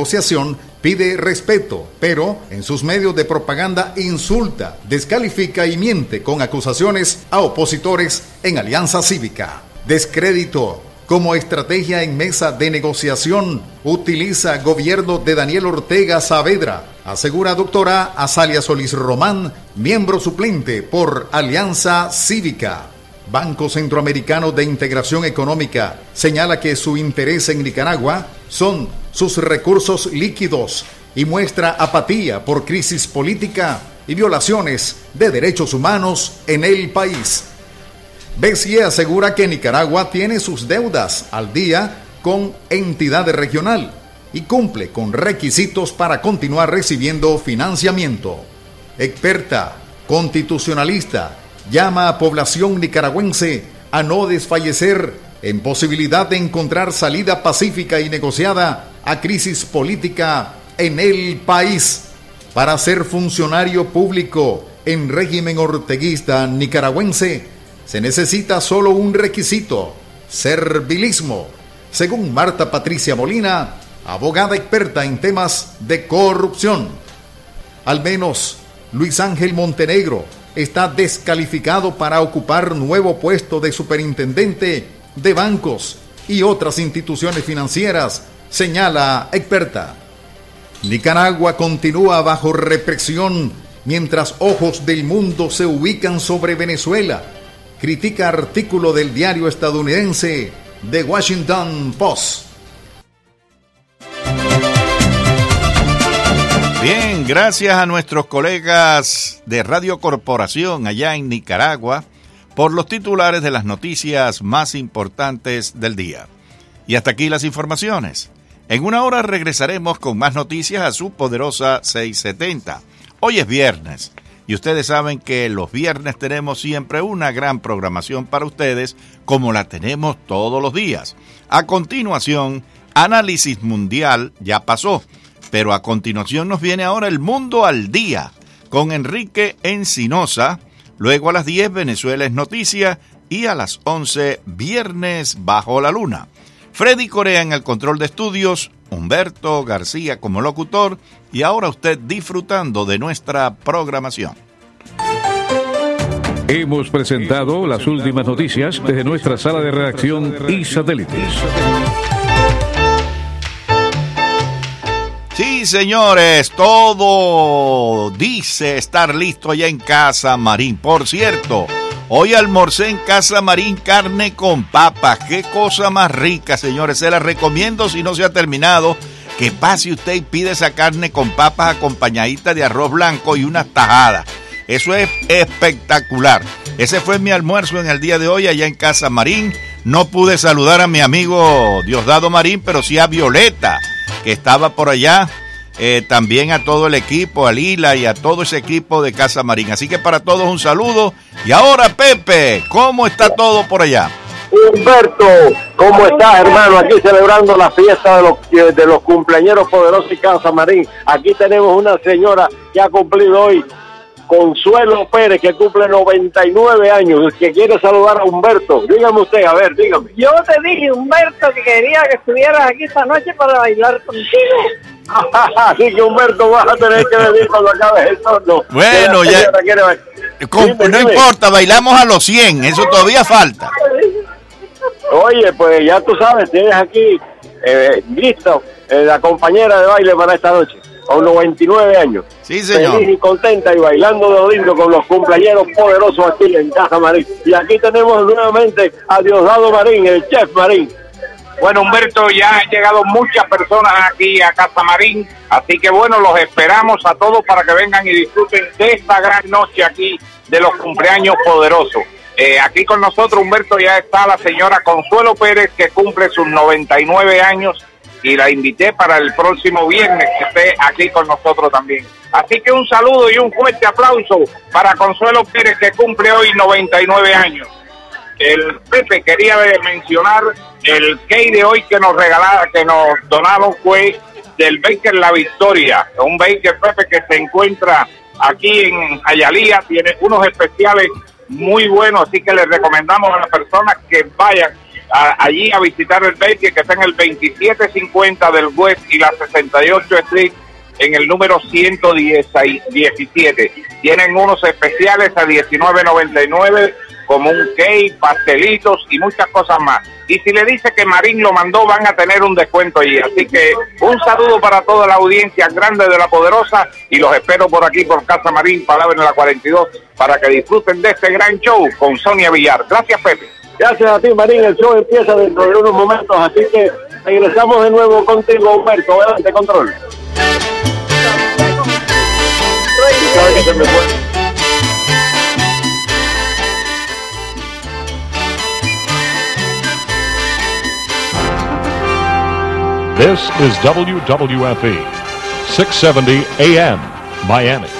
negociación pide respeto, pero en sus medios de propaganda insulta, descalifica y miente con acusaciones a opositores en Alianza Cívica. Descrédito como estrategia en mesa de negociación utiliza gobierno de Daniel Ortega Saavedra, asegura doctora Azalia Solís Román, miembro suplente por Alianza Cívica. Banco Centroamericano de Integración Económica señala que su interés en Nicaragua son sus recursos líquidos y muestra apatía por crisis política y violaciones de derechos humanos en el país. BCE asegura que Nicaragua tiene sus deudas al día con entidad regional y cumple con requisitos para continuar recibiendo financiamiento. Experta, constitucionalista, llama a población nicaragüense a no desfallecer en posibilidad de encontrar salida pacífica y negociada a crisis política en el país. Para ser funcionario público en régimen orteguista nicaragüense, se necesita solo un requisito, servilismo, según Marta Patricia Molina, abogada experta en temas de corrupción. Al menos Luis Ángel Montenegro está descalificado para ocupar nuevo puesto de superintendente de bancos y otras instituciones financieras, señala experta. Nicaragua continúa bajo represión mientras ojos del mundo se ubican sobre Venezuela critica artículo del diario estadounidense The Washington Post. Bien, gracias a nuestros colegas de Radio Corporación allá en Nicaragua por los titulares de las noticias más importantes del día. Y hasta aquí las informaciones. En una hora regresaremos con más noticias a su poderosa 670. Hoy es viernes y ustedes saben que los viernes tenemos siempre una gran programación para ustedes, como la tenemos todos los días. A continuación, Análisis Mundial ya pasó, pero a continuación nos viene ahora el Mundo al Día, con Enrique Encinosa, luego a las 10 Venezuela es noticia y a las 11 Viernes bajo la luna. Freddy Corea en el control de estudios, Humberto García como locutor y ahora usted disfrutando de nuestra programación. Hemos presentado las últimas noticias desde nuestra sala de redacción y satélites. Sí, señores, todo dice estar listo allá en Casa Marín. Por cierto, Hoy almorcé en Casa Marín carne con papas. Qué cosa más rica, señores. Se la recomiendo si no se ha terminado. Que pase usted y pide esa carne con papas acompañadita de arroz blanco y unas tajadas. Eso es espectacular. Ese fue mi almuerzo en el día de hoy allá en Casa Marín. No pude saludar a mi amigo Diosdado Marín, pero sí a Violeta, que estaba por allá eh, también a todo el equipo, a Lila y a todo ese equipo de Casa Marín. Así que para todos un saludo. Y ahora, Pepe, ¿cómo está todo por allá? Humberto, ¿cómo estás, hermano? Aquí celebrando la fiesta de los, de los cumpleaños poderosos de Casa Marín. Aquí tenemos una señora que ha cumplido hoy Consuelo Pérez, que cumple 99 años, que quiere saludar a Humberto. Dígame usted, a ver, dígame. Yo te dije, Humberto, que quería que estuvieras aquí esta noche para bailar contigo. Así que Humberto vas a tener que venir cuando acabes el torno. Bueno, ya. no importa, bailamos a los 100, eso todavía falta. Oye, pues ya tú sabes, tienes aquí eh, listo eh, la compañera de baile para esta noche con 99 años. Sí, señor. Feliz y contenta y bailando de lindo con los cumpleaños poderosos aquí en Casa Marín. Y aquí tenemos nuevamente a Diosdado Marín, el chef Marín. Bueno, Humberto, ya han llegado muchas personas aquí a Casa Marín, así que bueno, los esperamos a todos para que vengan y disfruten de esta gran noche aquí de los cumpleaños poderosos. Eh, aquí con nosotros, Humberto, ya está la señora Consuelo Pérez, que cumple sus 99 años y la invité para el próximo viernes que esté aquí con nosotros también. Así que un saludo y un fuerte aplauso para Consuelo Pérez que cumple hoy 99 años. El Pepe quería mencionar el cake de hoy que nos regalaron, que nos donaron fue del Baker La Victoria, un Baker Pepe que se encuentra aquí en Ayalía, tiene unos especiales muy buenos, así que les recomendamos a las personas que vayan allí a visitar el Bakery que está en el 2750 del West y la 68 Street en el número 117. Tienen unos especiales a 19.99 como un cake, pastelitos y muchas cosas más. Y si le dice que Marín lo mandó, van a tener un descuento allí. Así que un saludo para toda la audiencia grande de La Poderosa y los espero por aquí, por Casa Marín, Palabra en la 42, para que disfruten de este gran show con Sonia Villar. Gracias, Pepe. Gracias a ti, Marín. El show empieza dentro de unos momentos, así que regresamos de nuevo contigo, Humberto. Adelante, control. This is WWFE, 670 AM, Miami.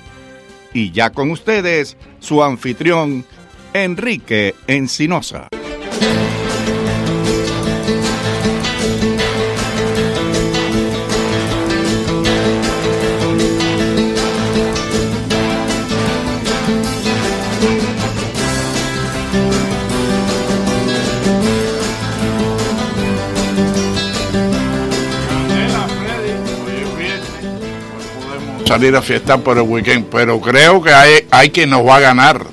Y ya con ustedes, su anfitrión, Enrique Encinosa. Salir a fiestar por el weekend, pero creo que hay, hay quien nos va a ganar.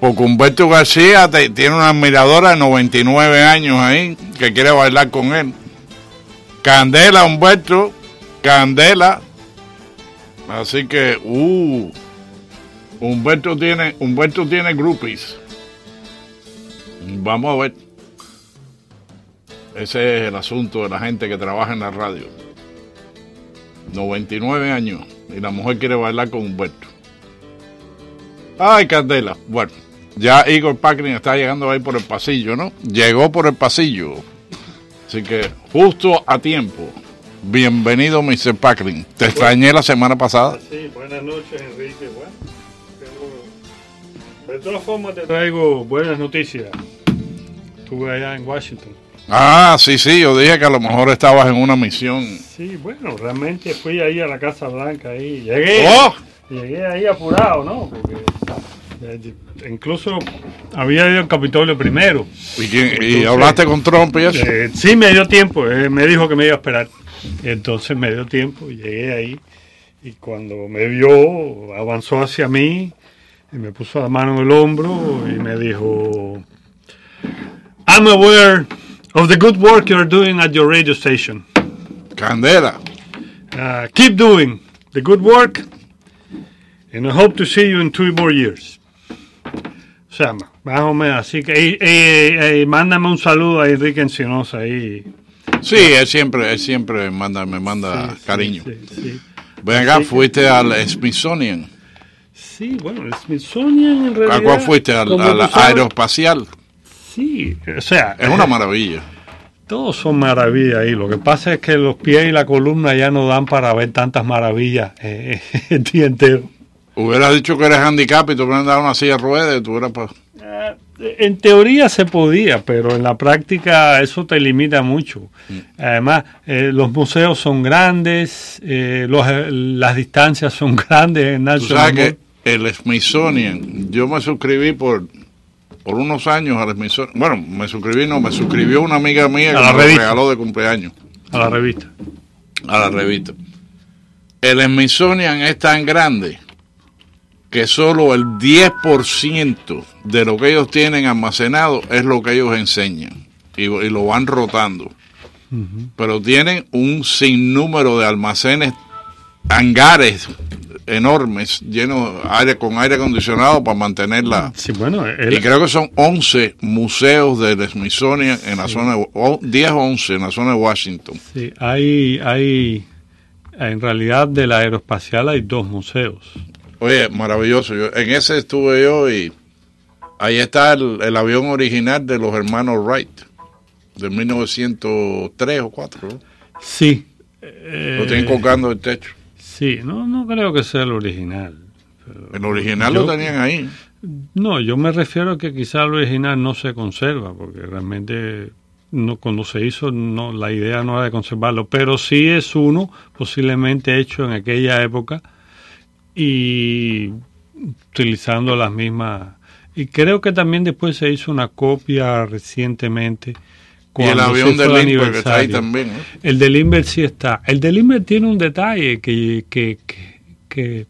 Porque Humberto García tiene una admiradora de 99 años ahí que quiere bailar con él. Candela, Humberto, Candela. Así que, uh, Humberto tiene, Humberto tiene groupies. Vamos a ver. Ese es el asunto de la gente que trabaja en la radio. 99 años y la mujer quiere bailar con Humberto. Ay, Candela. Bueno, ya Igor Pacrin está llegando ahí por el pasillo, ¿no? Llegó por el pasillo. Así que justo a tiempo. Bienvenido, Mr. Pacrin. Te extrañé la semana pasada. Sí, buenas noches, Enrique. Bueno, de todas formas te traigo buenas noticias. Estuve allá en Washington. Ah, sí, sí, yo dije que a lo mejor estabas en una misión. Sí, bueno, realmente fui ahí a la Casa Blanca ahí. Llegué, ¡Oh! llegué ahí apurado, ¿no? Porque eh, incluso había ido al Capitolio primero. ¿Y, quién- y hablaste con Trump y eso? Eh, sí, me dio tiempo. eh, me dijo que me iba a esperar. Entonces me dio tiempo y llegué ahí. Y cuando me vio, avanzó hacia mí y me puso la mano en el hombro y me dijo: I'm aware of the good work you're doing at your radio station. Candela. Uh, keep doing the good work, and I hope to see you in two more years. O sea, más o menos. Así que eh, eh, eh, mándame un saludo a Enrique Encinosa ahí. Sí, él siempre, él siempre manda, me manda Sí, cariño. Sí, sí. Ven acá, Así que- fuiste al Smithsonian. Sí, bueno, el Smithsonian en realidad. ¿A cuál fuiste? Al, al aeroespacial. Sí, o sea, Es una maravilla. todos son maravillas ahí. Lo que pasa es que los pies y la columna ya no dan para ver tantas maravillas eh, el día entero. Hubieras dicho que eres handicap y te hubieran dado una silla de ruedas y tú hubieras Eh, En teoría se podía, pero en la práctica eso te limita mucho. Además, eh, los museos son grandes, los, las distancias son grandes en Tú sabes que el Smithsonian, yo me suscribí por, por unos años al Smithsonian. Bueno, me suscribí, no, me suscribió una amiga mía A que la me revista. regaló de cumpleaños a la revista. a la revista. El Smithsonian es tan grande que solo el 10% de lo que ellos tienen almacenado es lo que ellos enseñan y, y lo van rotando. Pero tienen un sinnúmero de almacenes, hangares enormes, llenos aire, con aire acondicionado para mantenerla. Sí, bueno, el- Y creo que son 11 museos del Smithsonian en la zona, de, o- 10 o 11 en la zona de Washington. Sí, hay, hay, en realidad de la aeroespacial hay dos museos. Oye, maravilloso. Yo, en ese estuve yo y ahí está el, el avión original de los hermanos Wright, de 1903 o 4. ¿no? Sí. Lo tienen colgando del techo. Sí, no, no creo que sea el original. El original Yo- lo tenían ahí. No, yo me refiero a que quizá el original no se conserva, porque realmente no, cuando se hizo no, la idea no era de conservarlo, pero sí es uno posiblemente hecho en aquella época y utilizando las mismas. Y creo que también después se hizo una copia recientemente. Y el avión se fue de el Lindbergh está ahí también. ¿eh? El del Limber sí está. El del Limber tiene un detalle que, que, que, que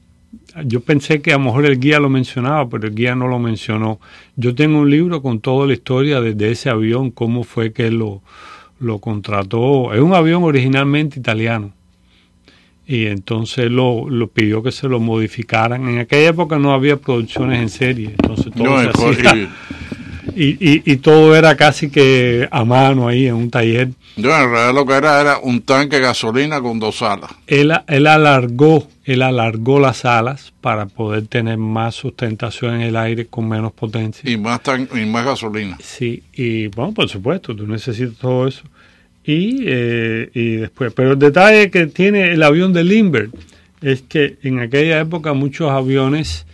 yo pensé que a lo mejor el guía lo mencionaba, pero el guía no lo mencionó. Yo tengo un libro con toda la historia de, de ese avión, cómo fue que lo, lo contrató. Es un avión originalmente italiano. Y entonces lo, lo pidió que se lo modificaran. En aquella época no había producciones en serie, entonces todo No, se hacía- y- y, y, todo era casi que a mano ahí en un taller. Yo en realidad lo que era era un tanque de gasolina con dos alas. él, él alargó él alargó las alas para poder tener más sustentación en el aire con menos potencia. Y más, tan, y más gasolina. Sí, y bueno, por supuesto, tú necesitas todo eso. Y, eh, y después, pero el detalle que tiene el avión de Lindbergh es que en aquella época muchos aviones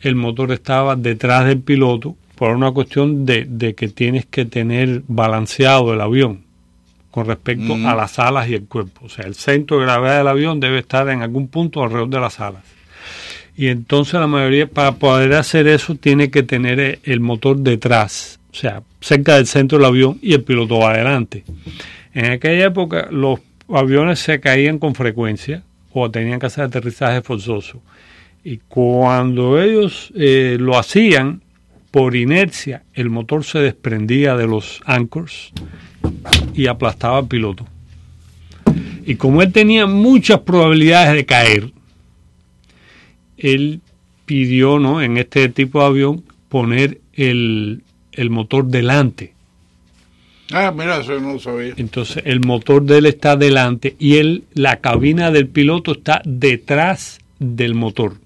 el motor estaba detrás del piloto por una cuestión de, de que tienes que tener balanceado el avión con respecto Mm. a las alas y el cuerpo. O sea, el centro de gravedad del avión debe estar en algún punto alrededor de las alas. Y entonces la mayoría, para poder hacer eso, tiene que tener el motor detrás, o sea, cerca del centro del avión y el piloto va adelante. En aquella época los aviones se caían con frecuencia o tenían que hacer aterrizaje forzoso. Y cuando ellos eh, lo hacían, por inercia, el motor se desprendía de los anchors y aplastaba al piloto. Y como él tenía muchas probabilidades de caer, él pidió, ¿no? En este tipo de avión, poner el, el motor delante. Ah, mira, eso no lo sabía. Entonces el motor de él está delante y él, la cabina del piloto está detrás del motor.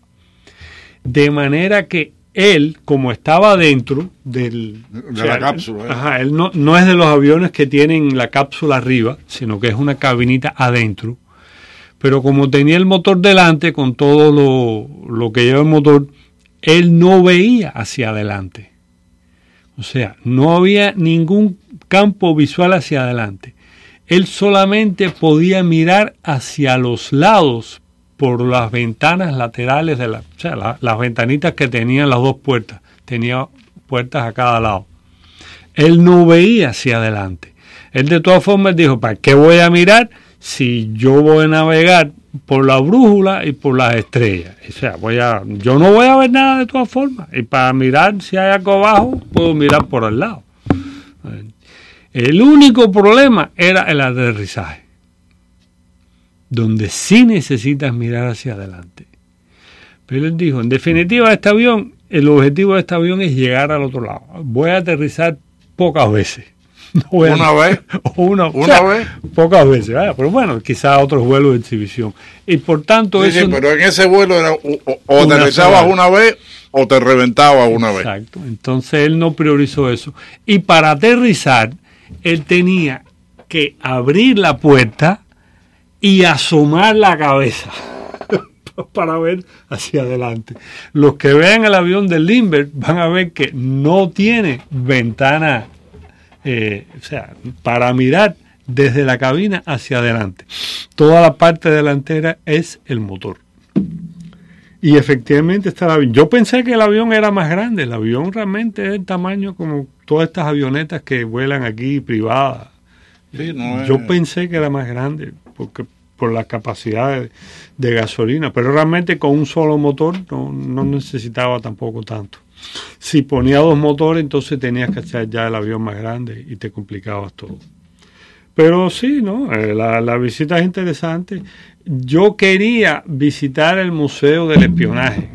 De manera que él, como estaba dentro del, De la cápsula, ¿eh? ajá, él no, no es de los aviones que tienen la cápsula arriba, sino que es una cabinita adentro. Pero como tenía el motor delante, con todo lo, lo que lleva el motor, él no veía hacia adelante. O sea, no había ningún campo visual hacia adelante. Él solamente podía mirar hacia los lados por las ventanas laterales de la, o sea, la- las ventanitas que tenían las dos puertas. Tenía puertas a cada lado. Él no veía hacia adelante. Él de todas formas dijo, ¿para qué voy a mirar si yo voy a navegar por la brújula y por las estrellas? O sea, voy a, yo no voy a ver nada de todas formas. Y para mirar si hay algo abajo, puedo mirar por el lado. El único problema era el aterrizaje, donde sí necesitas mirar hacia adelante. Pero él dijo, en definitiva, este avión, el objetivo de este avión es llegar al otro lado. Voy a aterrizar pocas veces. No voy a- ¿Una vez? o una, ¿Una o sea, vez? Pocas veces, vaya, pero bueno, quizás otros vuelos de exhibición. Y por tanto, Sí, eso sí, pero en ese vuelo era o, o- o Una aterrizabas una vez o te reventabas una vez. Exacto. Entonces él no priorizó eso. Y para aterrizar, él tenía que abrir la puerta y asomar la cabeza para ver hacia adelante. Los que vean el avión del Lindbergh van a ver que no tiene ventana, eh, o sea, para mirar desde la cabina hacia adelante. Toda la parte delantera es el motor. Y efectivamente está el avión. Yo pensé que el avión era más grande. El avión realmente es el tamaño como todas estas avionetas que vuelan aquí privadas. Sí, no es- Yo pensé que era más grande porque por la capacidad de, de gasolina, pero realmente con un solo motor no, no necesitaba tampoco tanto. Si ponía dos motores, entonces tenías que hacer ya el avión más grande y te complicabas todo. Pero sí, ¿no? Eh, la, la visita es interesante. Yo quería visitar el Museo del Espionaje,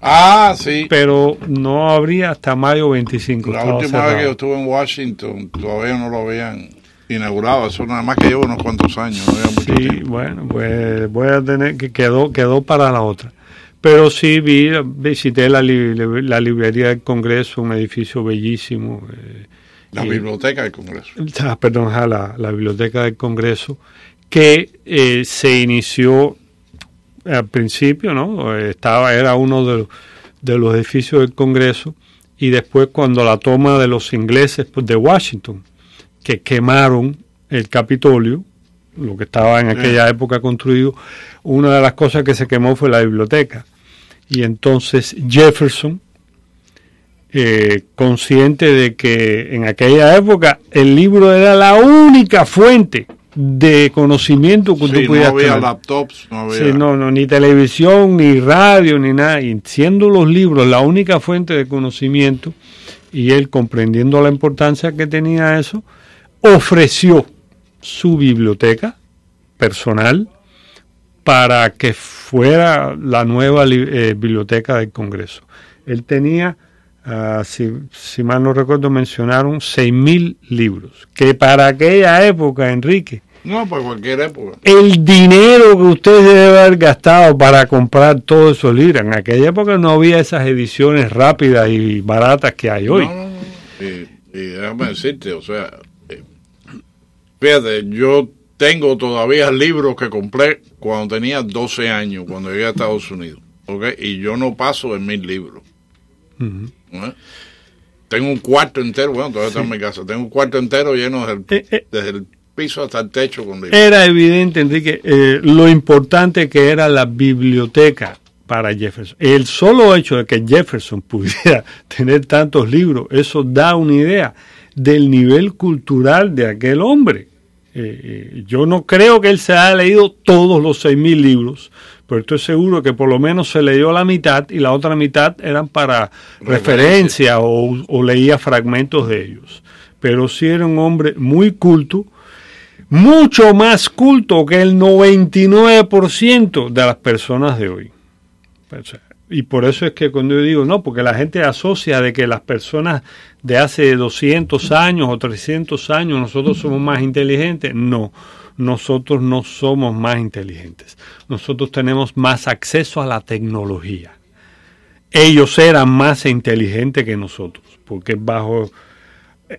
Ah, sí. pero no habría hasta mayo 25. La última vez que yo estuve en Washington todavía no lo habían inaugurado, eso nada más que llevo unos cuantos años. No Sí, tiempo. bueno, pues voy a tener que quedó quedó para la otra. Pero sí vi, visité la, li- la librería del Congreso, un edificio bellísimo. eh, La y- biblioteca del Congreso. ah, perdón, ah, la, la biblioteca del Congreso, que eh, se inició al principio, ¿no? Estaba, era uno de, los- de los edificios del Congreso, y después cuando la toma de los ingleses pues, de Washington, que quemaron el Capitolio, lo que estaba en aquella época construido, una de las cosas que se quemó fue la biblioteca. Y entonces Jefferson, eh, consciente de que en aquella época el libro era la única fuente de conocimiento que tú Sí, no podías había tener. laptops, no había... Sí, no, no, ni televisión, ni radio, ni nada. Y siendo los libros la única fuente de conocimiento, y él comprendiendo la importancia que tenía eso, ofreció su biblioteca personal para que fuera la nueva eh, biblioteca del Congreso. Él tenía, ah, si, si mal no recuerdo, mencionaron 6.000 libros, que para aquella época, Enrique, No, para cualquier época. el dinero que usted debe haber gastado para comprar todos esos libros. En aquella época no había esas ediciones rápidas y baratas que hay hoy. No, no, no. Y, y déjame decirte, o sea, fíjate, yo tengo todavía libros que compré cuando tenía 12 años, cuando llegué a Estados Unidos. Y yo no paso de mil libros. ¿eh? Tengo un cuarto entero, bueno, todavía está en mi casa, tengo un cuarto entero lleno desde el, Eh, eh. desde el piso hasta el techo con libros. Era evidente, Enrique, eh, lo importante que era la biblioteca para Jefferson. El solo hecho de que Jefferson pudiera tener tantos libros, eso da una idea del nivel cultural de aquel hombre. Eh, eh, yo no creo que él se haya leído todos los seis mil libros, pero estoy seguro que por lo menos se leyó la mitad y la otra mitad eran para referencia o, o leía fragmentos de ellos. Pero sí era un hombre muy culto, mucho más culto que el 99% de las personas de hoy. O sea, y por eso es que cuando yo digo, no, porque la gente asocia de que las personas de hace 200 años o 300 años nosotros somos más inteligentes. No, nosotros no somos más inteligentes. Nosotros tenemos más acceso a la tecnología. Ellos eran más inteligentes que nosotros, porque bajo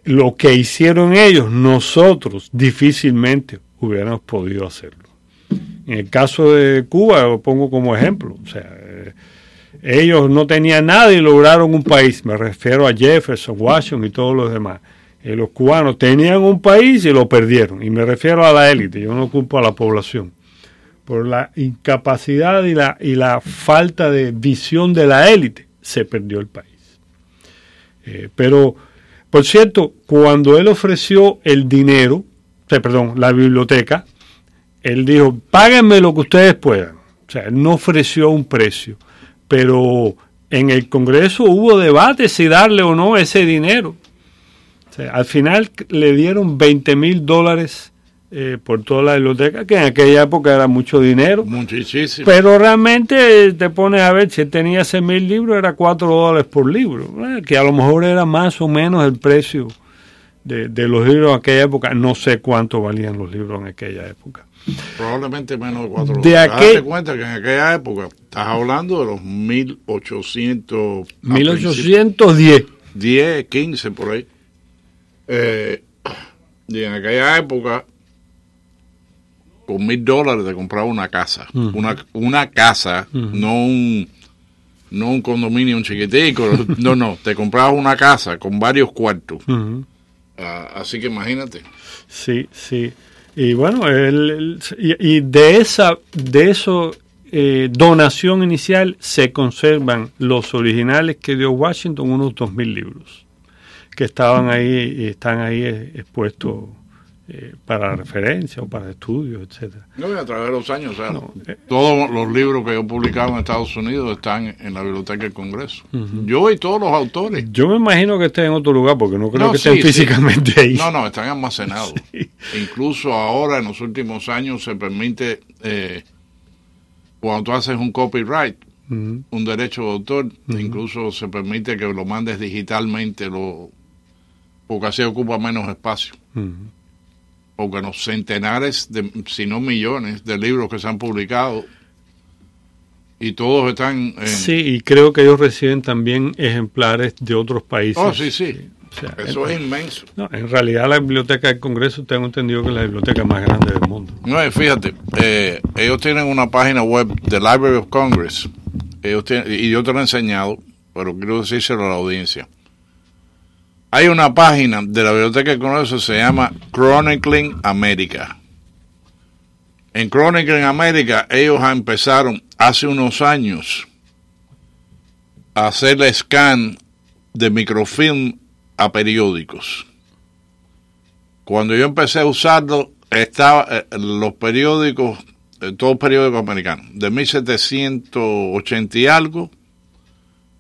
lo que hicieron ellos, nosotros difícilmente hubiéramos podido hacerlo. En el caso de Cuba, lo pongo como ejemplo. O sea, eh, ellos no tenían nada y lograron un país. Me refiero a Jefferson, Washington y todos los demás. Eh, los cubanos tenían un país y lo perdieron. Y me refiero a la élite, yo no culpo a la población. Por la incapacidad y la, y la falta de visión de la élite, se perdió el país. Eh, pero, por cierto, cuando él ofreció el dinero, sea, perdón, la biblioteca, él dijo, páguenme lo que ustedes puedan. O sea, él no ofreció un precio, pero en el Congreso hubo debate si darle o no ese dinero. O sea, al final le dieron 20 mil dólares eh, por toda la biblioteca, que en aquella época era mucho dinero. Muchísimo. Pero realmente eh, te pones a ver, si él tenía 6 mil libros, era 4 dólares por libro, que a lo mejor era más o menos el precio de, de los libros en aquella época. No sé cuánto valían los libros en aquella época. Probablemente menos de cuatro De dólares. aquel- Date cuenta que en aquella época, estás hablando de los 1800... a 1810. 10, 15 por ahí. Eh, y en aquella época, con mil dólares te compraba una casa. Ujú. una, una casa, Ujú. no un no un condominio un chiquitico. no, no, te comprabas una casa con varios cuartos. Ujú. Ah, así que imagínate. Sí, sí. Y bueno, él- él- y, de esa, de eso eh, donación inicial se conservan los originales que dio Washington, unos dos mil libros, que estaban ahí y están ahí eh, expuestos eh, para referencia o para estudios, etcétera. No, y a través de los años, o sea, No, eh. todos los libros que yo publicaba en Estados Unidos están en la biblioteca del Congreso. Yo y todos los autores. Yo me imagino que estén en otro lugar porque no creo No, que sí, estén sí. físicamente ahí. No, no, están almacenados. Incluso ahora, en los últimos años, se permite, eh, cuando tú haces un copyright, un derecho de autor, incluso se permite que lo mandes digitalmente, lo, porque así ocupa menos espacio. Los centenares, de, si no millones, de libros que se han publicado y todos están... En... Sí, y creo que ellos reciben también ejemplares de otros países. Oh, sí, sí. O sea, Eso en, es inmenso. No, en realidad la biblioteca del Congreso tengo entendido que es la biblioteca más grande del mundo. No, fíjate, eh, ellos tienen una página web, The Library of Congress, ellos tienen, y yo te lo he enseñado, pero quiero decírselo a la audiencia. Hay una página de la biblioteca del Congreso que se llama Chronicling America. En Chronicling America ellos empezaron hace unos años a hacer el scan de microfilm a periódicos. Cuando yo empecé a usarlo, estaba eh, los periódicos, eh, todos los periódicos americanos, de 1780 y algo,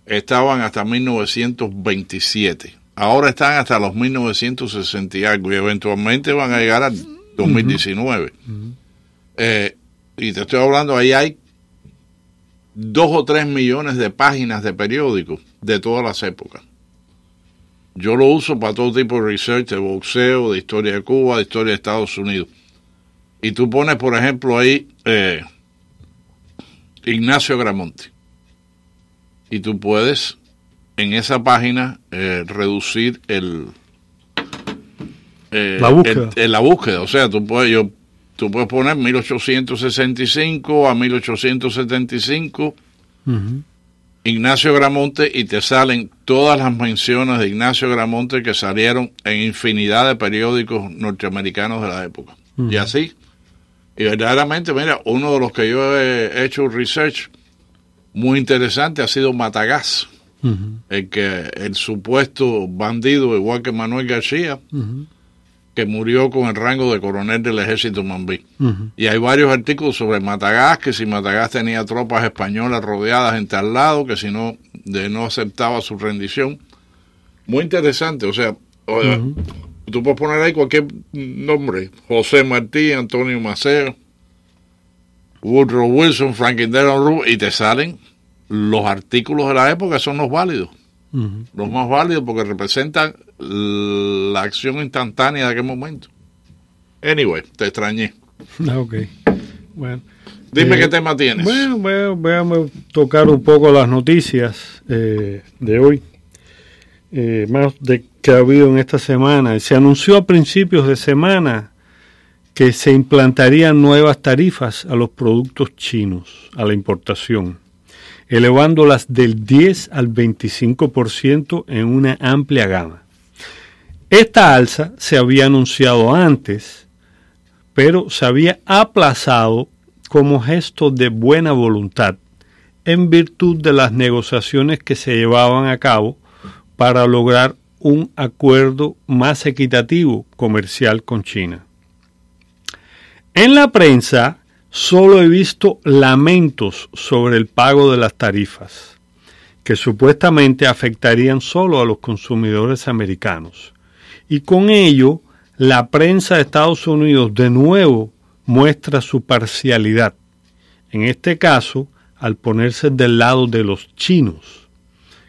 estaban hasta 1927. Ahora están hasta los 1960 y algo y eventualmente van a llegar al 2019. Eh, y te estoy hablando, ahí hay dos o tres millones de páginas de periódicos de todas las épocas. Yo lo uso para todo tipo de research, de boxeo, de historia de Cuba, de historia de Estados Unidos. Y tú pones, por ejemplo, ahí eh, Ignacio Gramonte. Y tú puedes en esa página eh, reducir el, eh, la búsqueda. la búsqueda. O sea, tú puedes, yo, tú puedes poner 1865 a 1875 Ignacio Gramonte y te salen todas las menciones de Ignacio Gramonte que salieron en infinidad de periódicos norteamericanos de la época. Y así. Y verdaderamente, mira, uno de los que yo he hecho research muy interesante ha sido El que el supuesto bandido, igual que Manuel García, que murió con el rango de coronel del ejército Mambí. Y hay varios artículos sobre Matagas, que si Matagas tenía tropas españolas rodeadas en tal lado, que si no, de no aceptaba su rendición. Muy interesante, o sea, tú puedes poner ahí cualquier nombre, José Martí, Antonio Maceo, Woodrow Wilson, Franklin Delano y te salen los artículos de la época son los válidos. Los más válidos porque representan la acción instantánea de aquel momento. Anyway, te extrañé. Ok. Bueno. Dime eh, qué tema tienes. Bueno, voy a, tocar un poco las noticias eh, de hoy. Eh, más de que ha habido en esta semana. Se anunció a principios de semana que se implantarían nuevas tarifas a los productos chinos, a la importación elevándolas del 10 al 25% en una amplia gama. Esta alza se había anunciado antes, pero se había aplazado como gesto de buena voluntad en virtud de las negociaciones que se llevaban a cabo para lograr un acuerdo más equitativo comercial con China. En la prensa solo he visto lamentos sobre el pago de las tarifas, que supuestamente afectarían solo a los consumidores americanos. Y con ello, la prensa de Estados Unidos de nuevo muestra su parcialidad, en este caso al ponerse del lado de los chinos,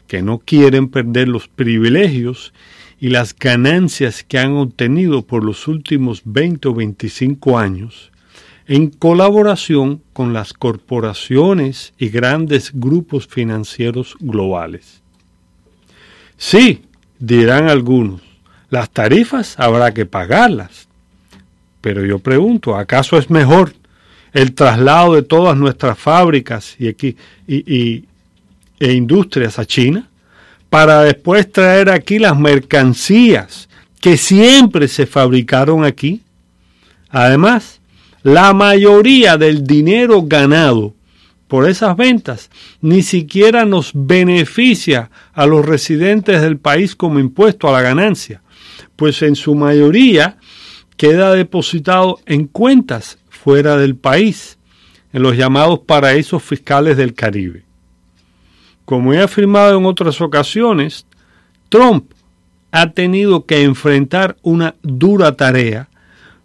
que no quieren perder los privilegios y las ganancias que han obtenido por los últimos 20 o 25 años en colaboración con las corporaciones y grandes grupos financieros globales. Sí, dirán algunos, las tarifas habrá que pagarlas. Pero yo pregunto, ¿acaso es mejor el traslado de todas nuestras fábricas y, y, e industrias a China para después traer aquí las mercancías que siempre se fabricaron aquí? Además, la mayoría del dinero ganado por esas ventas ni siquiera nos beneficia a los residentes del país como impuesto a la ganancia, pues en su mayoría queda depositado en cuentas fuera del país, en los llamados paraísos fiscales del Caribe. Como he afirmado en otras ocasiones, Trump ha tenido que enfrentar una dura tarea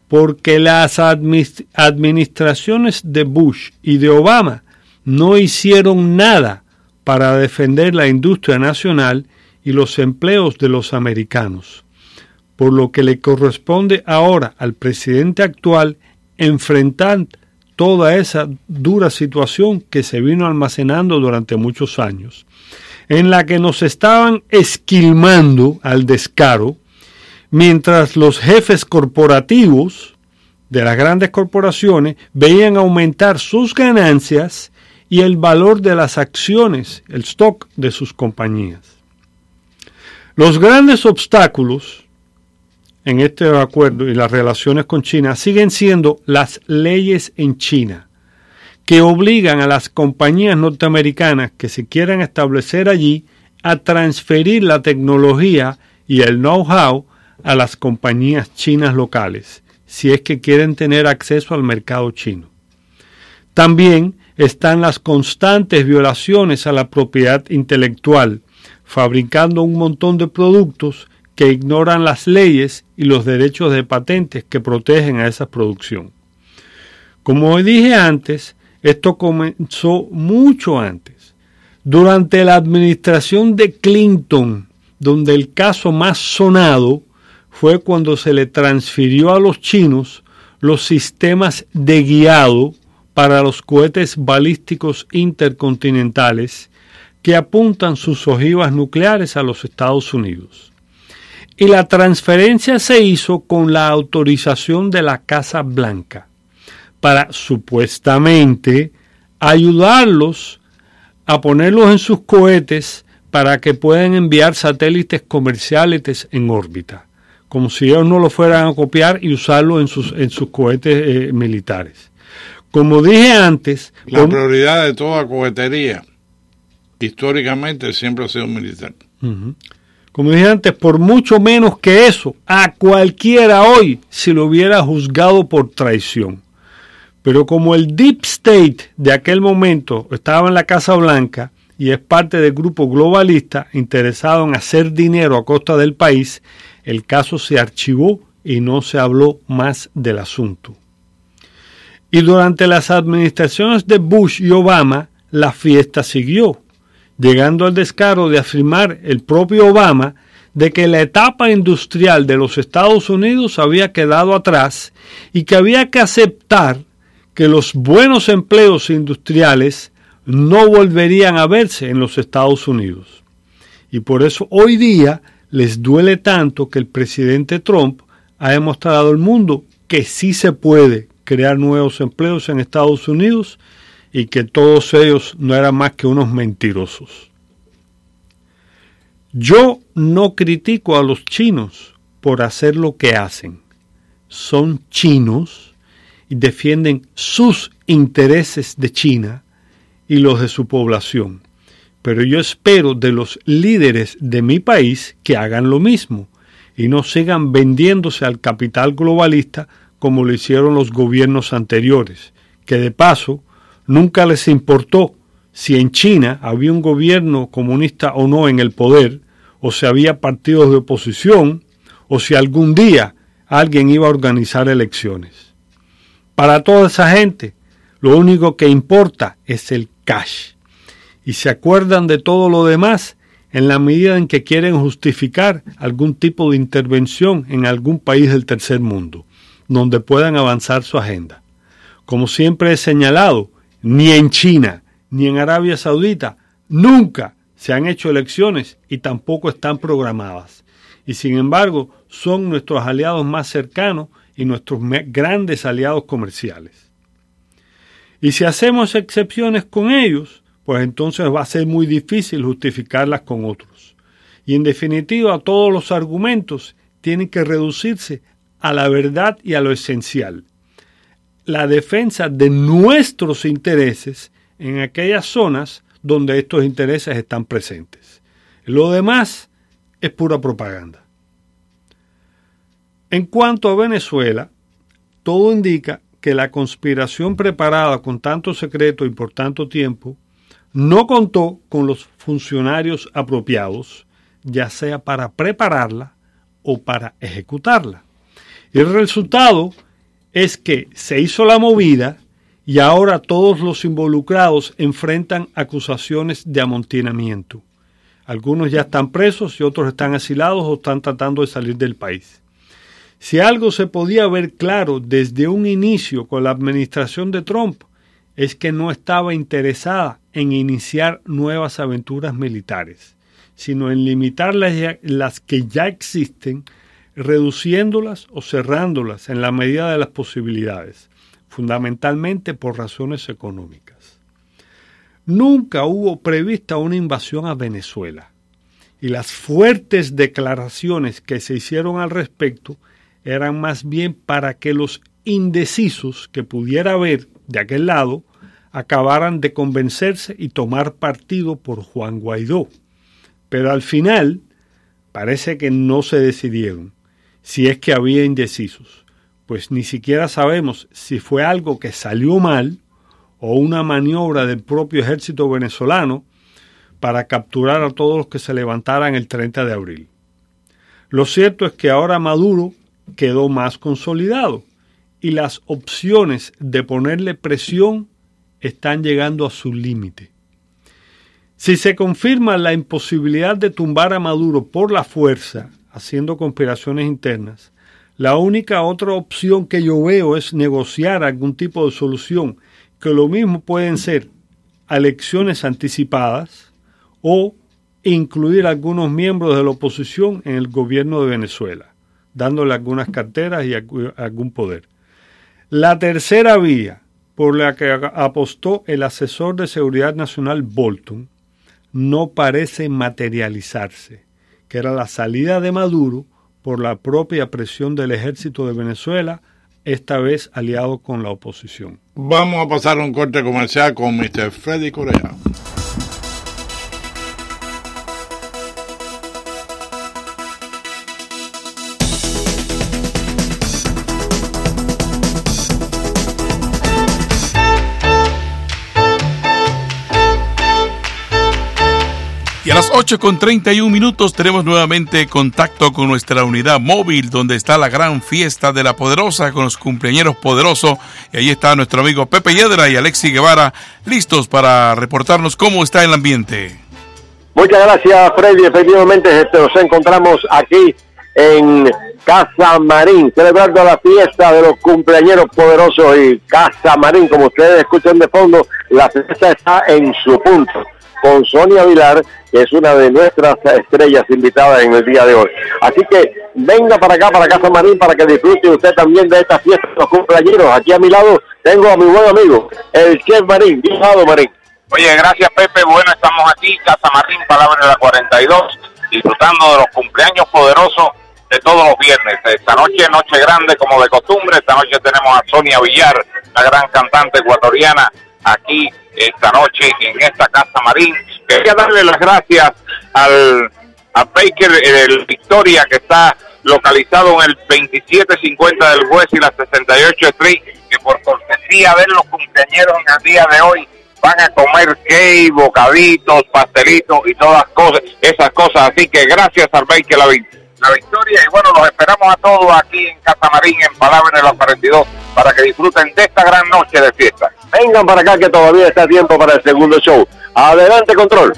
porque las administraciones de Bush y de Obama no hicieron nada para defender la industria nacional y los empleos de los americanos. por lo que le corresponde ahora al presidente actual enfrentar toda esa dura situación que se vino almacenando durante muchos años, en la que nos estaban esquilmando al descaro, mientras los jefes corporativos de las grandes corporaciones veían aumentar sus ganancias y el valor de las acciones, el stock de sus compañías. Los grandes obstáculos en este acuerdo y las relaciones con China siguen siendo las leyes en China, que obligan a las compañías norteamericanas que se quieran establecer allí a transferir la tecnología y el know-how a las compañías chinas locales, si es que quieren tener acceso al mercado chino. También están las constantes violaciones a la propiedad intelectual, fabricando un montón de productos que ignoran las leyes y los derechos de patentes que protegen a esa producción. Como dije antes, esto comenzó mucho antes, durante la administración de Clinton, donde el caso más sonado fue cuando se le transfirió a los chinos los sistemas de guiado para los cohetes balísticos intercontinentales que apuntan sus ojivas nucleares a los Estados Unidos. Y la transferencia se hizo con la autorización de la Casa Blanca para supuestamente ayudarlos a ponerlos en sus cohetes para que puedan enviar satélites comerciales en órbita, como si ellos no lo fueran a copiar y usarlo en sus, en sus cohetes eh, militares. Como dije antes... La prioridad de toda cohetería históricamente siempre ha sido militar como dije antes, por mucho menos que eso, a cualquiera hoy se lo hubiera juzgado por traición. Pero como el Deep State de aquel momento estaba en la Casa Blanca y es parte del grupo globalista interesado en hacer dinero a costa del país, el caso se archivó y no se habló más del asunto. Y durante las administraciones de Bush y Obama, la fiesta siguió llegando al descaro de afirmar el propio Obama de que la etapa industrial de los Estados Unidos había quedado atrás y que había que aceptar que los buenos empleos industriales no volverían a verse en los Estados Unidos. Y por eso hoy día les duele tanto que el presidente Trump ha demostrado al mundo que sí se puede crear nuevos empleos en Estados Unidos y que todos ellos no eran más que unos mentirosos. Yo no critico a los chinos por hacer lo que hacen. Son chinos y defienden sus intereses de China y los de su población. Pero yo espero de los líderes de mi país que hagan lo mismo y no sigan vendiéndose al capital globalista como lo hicieron los gobiernos anteriores, que de paso Nunca les importó si en China había un gobierno comunista o no en el poder, o si había partidos de oposición, o si algún día alguien iba a organizar elecciones. Para toda esa gente, lo único que importa es el cash. Y se acuerdan de todo lo demás en la medida en que quieren justificar algún tipo de intervención en algún país del tercer mundo, donde puedan avanzar su agenda. Como siempre he señalado, ni en China, ni en Arabia Saudita, nunca se han hecho elecciones y tampoco están programadas. Y sin embargo, son nuestros aliados más cercanos y nuestros grandes aliados comerciales. Y si hacemos excepciones con ellos, pues entonces va a ser muy difícil justificarlas con otros. Y en definitiva, todos los argumentos tienen que reducirse a la verdad y a lo esencial la defensa de nuestros intereses en aquellas zonas donde estos intereses están presentes. Lo demás es pura propaganda. En cuanto a Venezuela, todo indica que la conspiración preparada con tanto secreto y por tanto tiempo no contó con los funcionarios apropiados, ya sea para prepararla o para ejecutarla. El resultado es que se hizo la movida y ahora todos los involucrados enfrentan acusaciones de amontinamiento. Algunos ya están presos y otros están asilados o están tratando de salir del país. Si algo se podía ver claro desde un inicio con la administración de Trump, es que no estaba interesada en iniciar nuevas aventuras militares, sino en limitar las, que ya existen, reduciéndolas o cerrándolas en la medida de las posibilidades, fundamentalmente por razones económicas. Nunca hubo prevista una invasión a Venezuela, y las fuertes declaraciones que se hicieron al respecto eran más bien para que los indecisos que pudiera haber de aquel lado acabaran de convencerse y tomar partido por Juan Guaidó. Pero al final parece que no se decidieron, si es que había indecisos, pues ni siquiera sabemos si fue algo que salió mal o una maniobra del propio ejército venezolano para capturar a todos los que se levantaran el 30 de abril. Lo cierto es que ahora Maduro quedó más consolidado y las opciones de ponerle presión están llegando a su límite. Si se confirma la imposibilidad de tumbar a Maduro por la fuerza, haciendo conspiraciones internas, la única otra opción que yo veo es negociar algún tipo de solución, que lo mismo pueden ser elecciones anticipadas o incluir algunos miembros de la oposición en el gobierno de Venezuela dándole algunas carteras y algún poder. La tercera vía por la que apostó el asesor de seguridad nacional Bolton no parece materializarse, que era la salida de Maduro por la propia presión del ejército de Venezuela, esta vez aliado con la oposición. Vamos a pasar un corte comercial con Mr. Freddy Correa. A las 8 con 31 minutos tenemos nuevamente contacto con nuestra unidad móvil donde está la gran fiesta de la poderosa con los cumpleaños poderosos. Y ahí está nuestro amigo Pepe Yedra y Alexi Guevara listos para reportarnos cómo está el ambiente. Muchas gracias Freddy. Efectivamente este, nos encontramos aquí en Casa Marín, celebrando la fiesta de los cumpleaños poderosos y Casa Marín, como ustedes escuchan de fondo, la fiesta está en su punto con Sonia Vilar, que es una de nuestras estrellas invitadas en el día de hoy. Así que venga para acá, para Casa Marín, para que disfrute usted también de esta fiesta de los cumpleaños. Aquí a mi lado tengo a mi buen amigo, el chef Marín. Bienvenido, Marín. Oye, gracias Pepe. Bueno, estamos aquí, Casa Marín, Palabra de la 42, disfrutando de los cumpleaños poderosos de todos los viernes. Esta noche, noche grande como de costumbre. Esta noche tenemos a Sonia Villar, la gran cantante ecuatoriana, aquí esta noche en esta Casa Marín. Quería darle las gracias al a Baker el Victoria que está localizado en el 2750 del Juez y la 68 Street, que por cortesía de los cumpleaños en el día de hoy van a comer cake, bocaditos, pastelitos y todas cosas, esas cosas. Así que gracias al Baker la, Victoria y bueno, los esperamos a todos aquí en Casa Marín en Palabra de los 42 para que disfruten de esta gran noche de fiesta. Vengan para acá que todavía está tiempo para el segundo show. Adelante, control.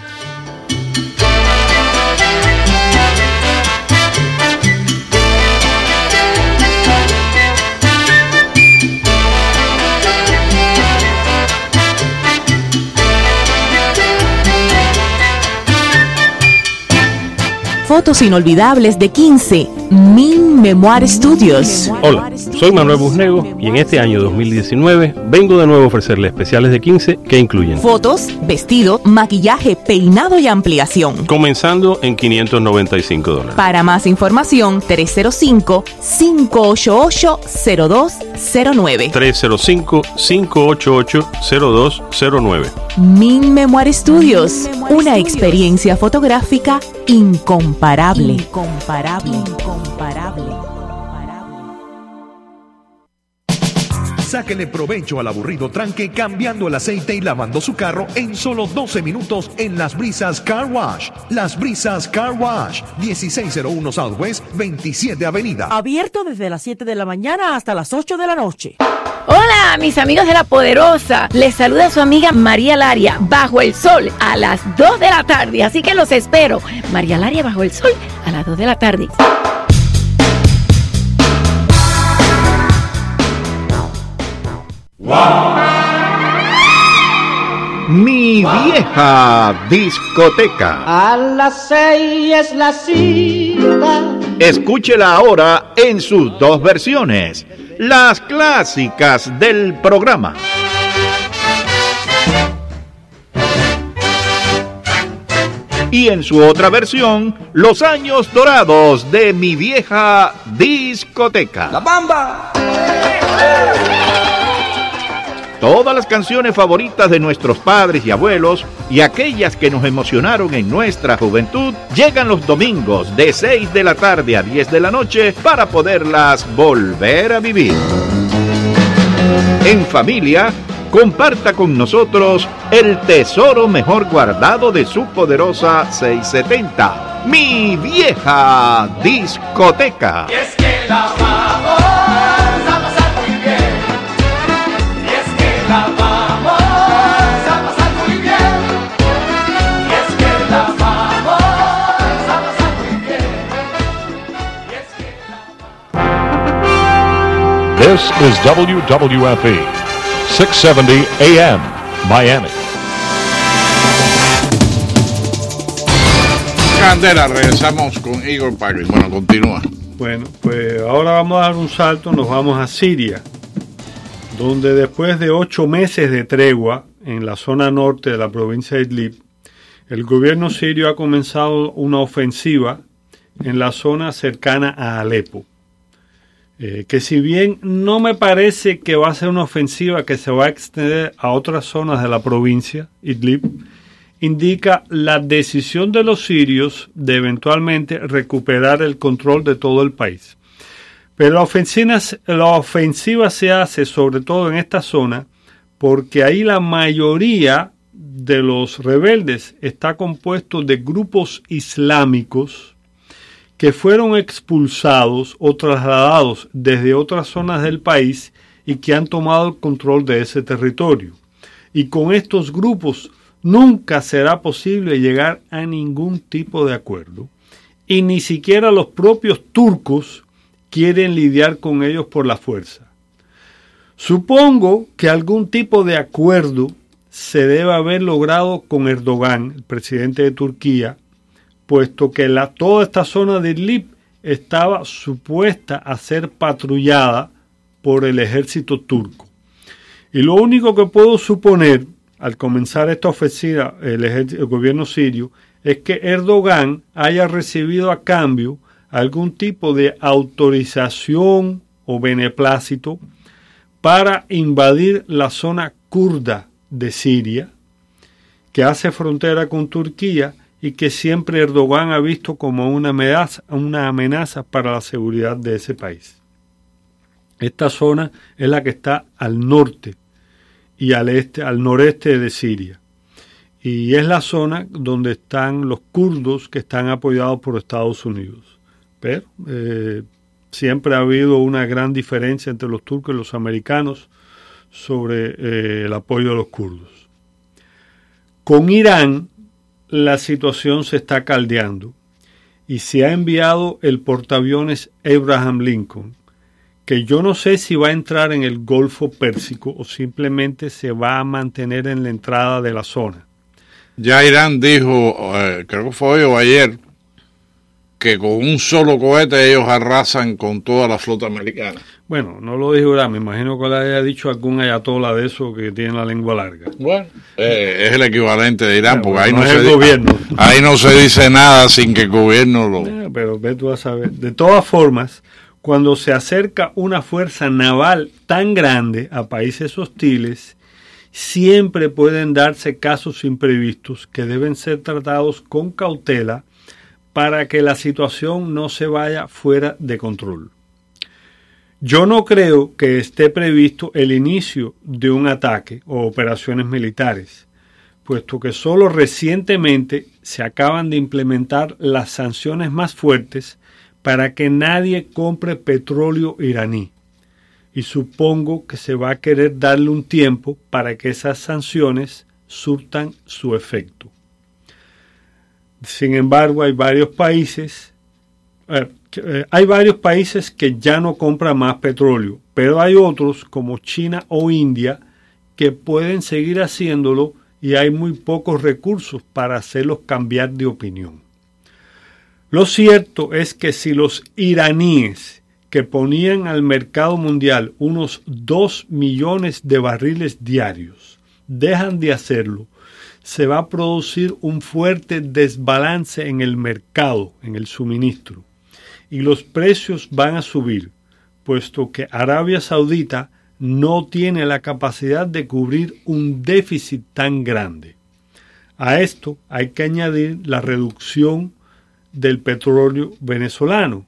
Fotos inolvidables de 15. Min Memoir Studios. Hola, soy Manuel Busnego y en este año 2019 vengo de nuevo a ofrecerle especiales de 15 que incluyen fotos, vestido, maquillaje, peinado y ampliación. Comenzando en 595 dólares. Para más información, 305-588-0209. 305-588-0209. Min Memoir Studios, una experiencia fotográfica incomparable. Incomparable. Incomparable. Sáquele provecho al aburrido tranque cambiando el aceite y lavando su carro en solo 12 minutos en Las Brisas Car Wash. Las Brisas Car Wash, 1601 Southwest 27 Avenida. Abierto desde las 7 de la mañana hasta las 8 de la noche. Hola, mis amigos de La Poderosa. Les saluda su amiga María Laria bajo el sol a las 2 de la tarde. Así que los espero. María Laria bajo el sol a las 2 de la tarde. Mi vieja discoteca. A las seis es la cita. Escúchela ahora en sus dos versiones las clásicas del programa. Y en su otra versión, los años dorados de mi vieja discoteca. La bamba. Todas las canciones favoritas de nuestros padres y abuelos y aquellas que nos emocionaron en nuestra juventud llegan los domingos de 6 de la tarde a 10 de la noche para poderlas volver a vivir. En familia, comparta con nosotros el tesoro mejor guardado de su poderosa 670, mi vieja discoteca. Es que la This is WWFE, 670 AM, Miami. Candela, regresamos con Igor Pagli. Bueno, continúa. Bueno, pues ahora vamos a dar un salto, nos vamos a Siria, donde después de ocho meses de tregua en la zona norte de la provincia de Idlib, el gobierno sirio ha comenzado una ofensiva en la zona cercana a Alepo. Eh, que si bien no me parece que va a ser una ofensiva que se va a extender a otras zonas de la provincia, Idlib, indica la decisión de los sirios de eventualmente recuperar el control de todo el país. Pero la ofensiva, la ofensiva se hace sobre todo en esta zona porque ahí la mayoría de los rebeldes está compuesto de grupos islámicos que fueron expulsados o trasladados desde otras zonas del país y que han tomado el control de ese territorio. Y con estos grupos nunca será posible llegar a ningún tipo de acuerdo. Y ni siquiera los propios turcos quieren lidiar con ellos por la fuerza. Supongo que algún tipo de acuerdo se debe haber logrado con Erdogan, el presidente de Turquía, puesto que toda esta zona de Idlib estaba supuesta a ser patrullada por el ejército turco. Y lo único que puedo suponer al comenzar esta ofensiva el, gobierno sirio es que Erdogan haya recibido a cambio algún tipo de autorización o beneplácito para invadir la zona kurda de Siria, que hace frontera con Turquía y que siempre Erdogan ha visto como una amenaza, una amenaza para la seguridad de ese país. Esta zona es la que está al norte y al este, al noreste de Siria. Y es la zona donde están los kurdos que están apoyados por Estados Unidos. Pero eh, siempre ha habido una gran diferencia entre los turcos y los americanos sobre eh, el apoyo de los kurdos. Con Irán la situación se está caldeando y se ha enviado el portaaviones Abraham Lincoln, que yo no sé si va a entrar en el Golfo Pérsico o simplemente se va a mantener en la entrada de la zona. Ya Irán dijo, eh, creo que fue hoy o ayer, que con un solo cohete ellos arrasan con toda la flota americana. Bueno, no lo dijo Irán, me imagino que le haya dicho algún ayatola de eso que tiene la lengua larga. Bueno, eh, es el equivalente de Irán, porque bueno, ahí, no no es se el di- gobierno. ahí no se dice nada sin que el gobierno lo... Eh, Pero ve tú a saber. De todas formas, cuando se acerca una fuerza naval tan grande a países hostiles, siempre pueden darse casos imprevistos que deben ser tratados con cautela para que la situación no se vaya fuera de control. Yo no creo que esté previsto el inicio de un ataque o operaciones militares, puesto que solo recientemente se acaban de implementar las sanciones más fuertes para que nadie compre petróleo iraní. Y supongo que se va a querer darle un tiempo para que esas sanciones surtan su efecto. Sin embargo, hay varios países eh, hay varios países que ya no compran más petróleo, pero hay otros como China o India que pueden seguir haciéndolo y hay muy pocos recursos para hacerlos cambiar de opinión. Lo cierto es que si los iraníes que ponían al mercado mundial unos 2 millones de barriles diarios dejan de hacerlo, se va a producir un fuerte desbalance en el mercado, en el suministro, y los precios van a subir, puesto que Arabia Saudita no tiene la capacidad de cubrir un déficit tan grande. A esto hay que añadir la reducción del petróleo venezolano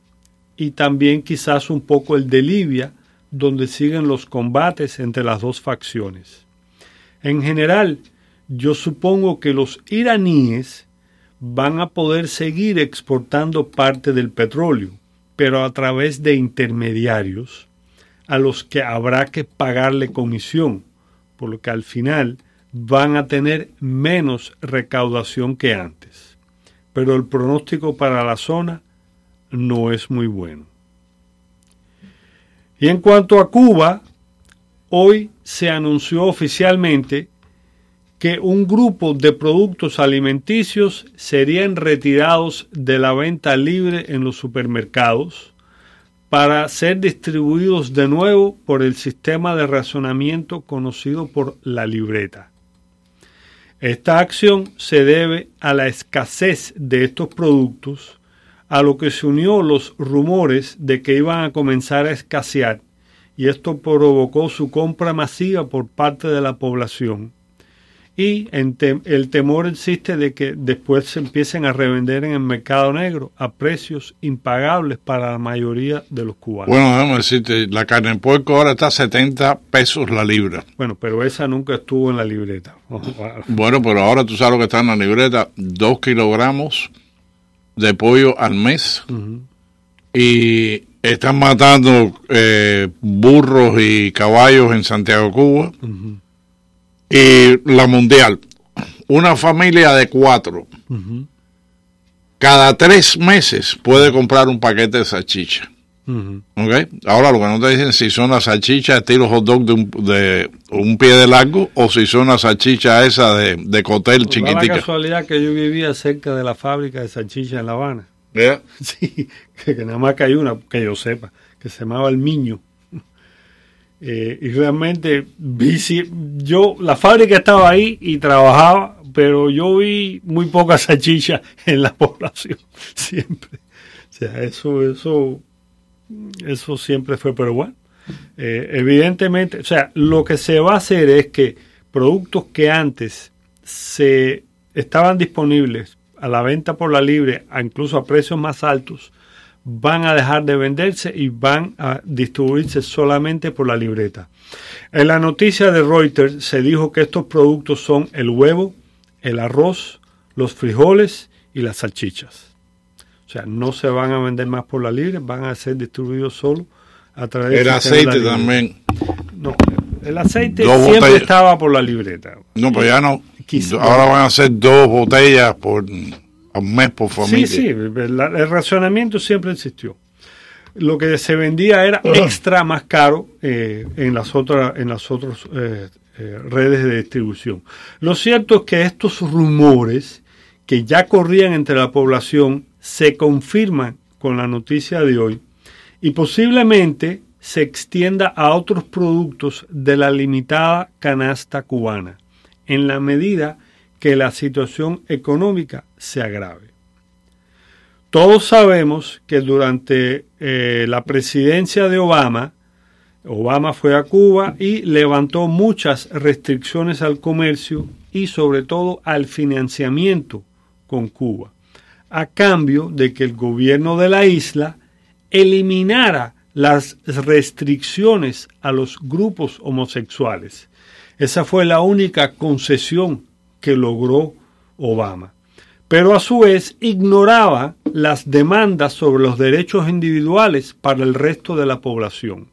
y también quizás un poco el de Libia, donde siguen los combates entre las dos facciones. En general, yo supongo que los iraníes van a poder seguir exportando parte del petróleo, pero a través de intermediarios, a los que habrá que pagarle comisión, por lo que al final van a tener menos recaudación que antes. Pero el pronóstico para la zona no es muy bueno. Y en cuanto a Cuba, hoy se anunció oficialmente que un grupo de productos alimenticios serían retirados de la venta libre en los supermercados para ser distribuidos de nuevo por el sistema de razonamiento conocido por la libreta. Esta acción se debe a la escasez de estos productos, a lo que se unió los rumores de que iban a comenzar a escasear, y esto provocó su compra masiva por parte de la población y el temor existe de que después se empiecen a revender en el mercado negro a precios impagables para la mayoría de los cubanos. Bueno, déjame decirte, la carne en puerco ahora está a 70 pesos la libra. Bueno, pero esa nunca estuvo en la libreta. bueno, pero ahora tú sabes lo que está en la libreta, dos kilogramos de pollo al mes y están matando eh, burros y caballos en Santiago, Cuba y la mundial. Una familia de cuatro. Cada tres meses puede comprar un paquete de salchicha. Ahora lo que no te dicen si son las salchichas estilo hot dog de un, de un pie de largo o si son las salchichas esa de, de cotel pues chiquitica. La casualidad que yo vivía cerca de la fábrica de salchichas en La Habana. Sí, que, que, nada más que hay una, que yo sepa, que se llamaba El Miño. Eh, y realmente vi, yo, la fábrica estaba ahí y trabajaba, pero yo vi muy poca salchicha en la población, siempre. O sea, eso, eso, eso siempre fue, pero bueno, eh, evidentemente, o sea, lo que se va a hacer es que productos que antes se estaban disponibles a la venta por la libre, incluso a precios más altos, van a dejar de venderse y van a distribuirse solamente por la libreta. En la noticia de Reuters se dijo que estos productos son el huevo, el arroz, los frijoles y las salchichas. O sea, no se van a vender más por la libre, van a ser distribuidos solo a través el aceite también. No, el aceite siempre estaba por la libreta. No, pues ya no. Ahora van a ser dos botellas por un mes por familia. Sí, sí, el racionamiento siempre existió. Lo que se vendía era extra más caro eh, en las otras en las otras eh, eh, redes de distribución. Lo cierto es que estos rumores que ya corrían entre la población se confirman con la noticia de hoy y posiblemente se extienda a otros productos de la limitada canasta cubana, en la medida que la situación económica se agrave. Todos sabemos que durante eh, la presidencia de Obama, Obama fue a Cuba y levantó muchas restricciones al comercio y sobre todo al financiamiento con Cuba, a cambio de que el gobierno de la isla eliminara las restricciones a los grupos homosexuales. Esa fue la única concesión que logró Obama. Pero a su vez ignoraba las demandas sobre los derechos individuales para el resto de la población.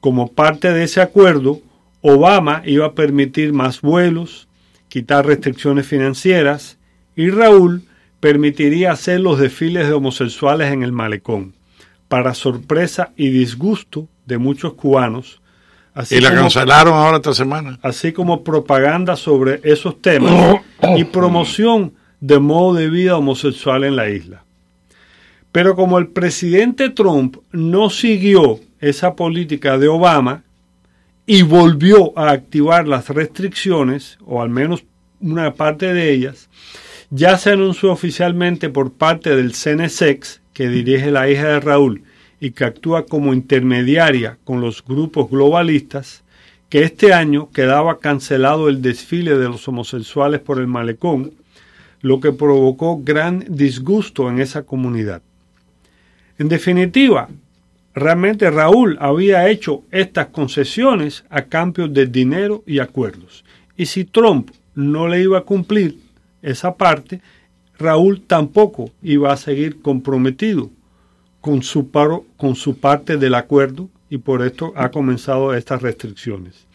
Como parte de ese acuerdo, Obama iba a permitir más vuelos, quitar restricciones financieras y Raúl permitiría hacer los desfiles de homosexuales en el malecón, para sorpresa y disgusto de muchos cubanos. Así y la como- cancelaron ahora esta semana. así como propaganda sobre esos temas y promoción de modo de vida homosexual en la isla. Pero como el presidente Trump no siguió esa política de Obama y volvió a activar las restricciones, o al menos una parte de ellas, ya se anunció oficialmente por parte del CNSEX, que dirige la hija de Raúl y que actúa como intermediaria con los grupos globalistas, que este año quedaba cancelado el desfile de los homosexuales por el malecón, lo que provocó gran disgusto en esa comunidad. En definitiva, realmente Raúl había hecho estas concesiones a cambio de dinero y acuerdos. Y si Trump no le iba a cumplir esa parte, Raúl tampoco iba a seguir comprometido con su, paro, con su parte del acuerdo y por esto ha comenzado estas restricciones.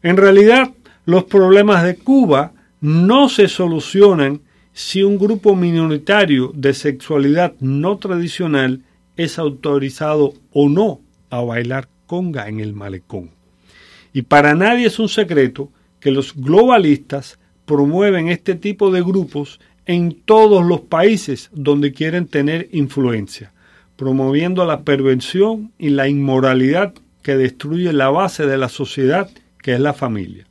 En realidad, los problemas de Cuba no se solucionan si un grupo minoritario de sexualidad no tradicional es autorizado o no a bailar conga en el malecón. Y para nadie es un secreto que los globalistas promueven este tipo de grupos en todos los países donde quieren tener influencia, promoviendo la perversión y la inmoralidad que destruye la base de la sociedad, que es la familia.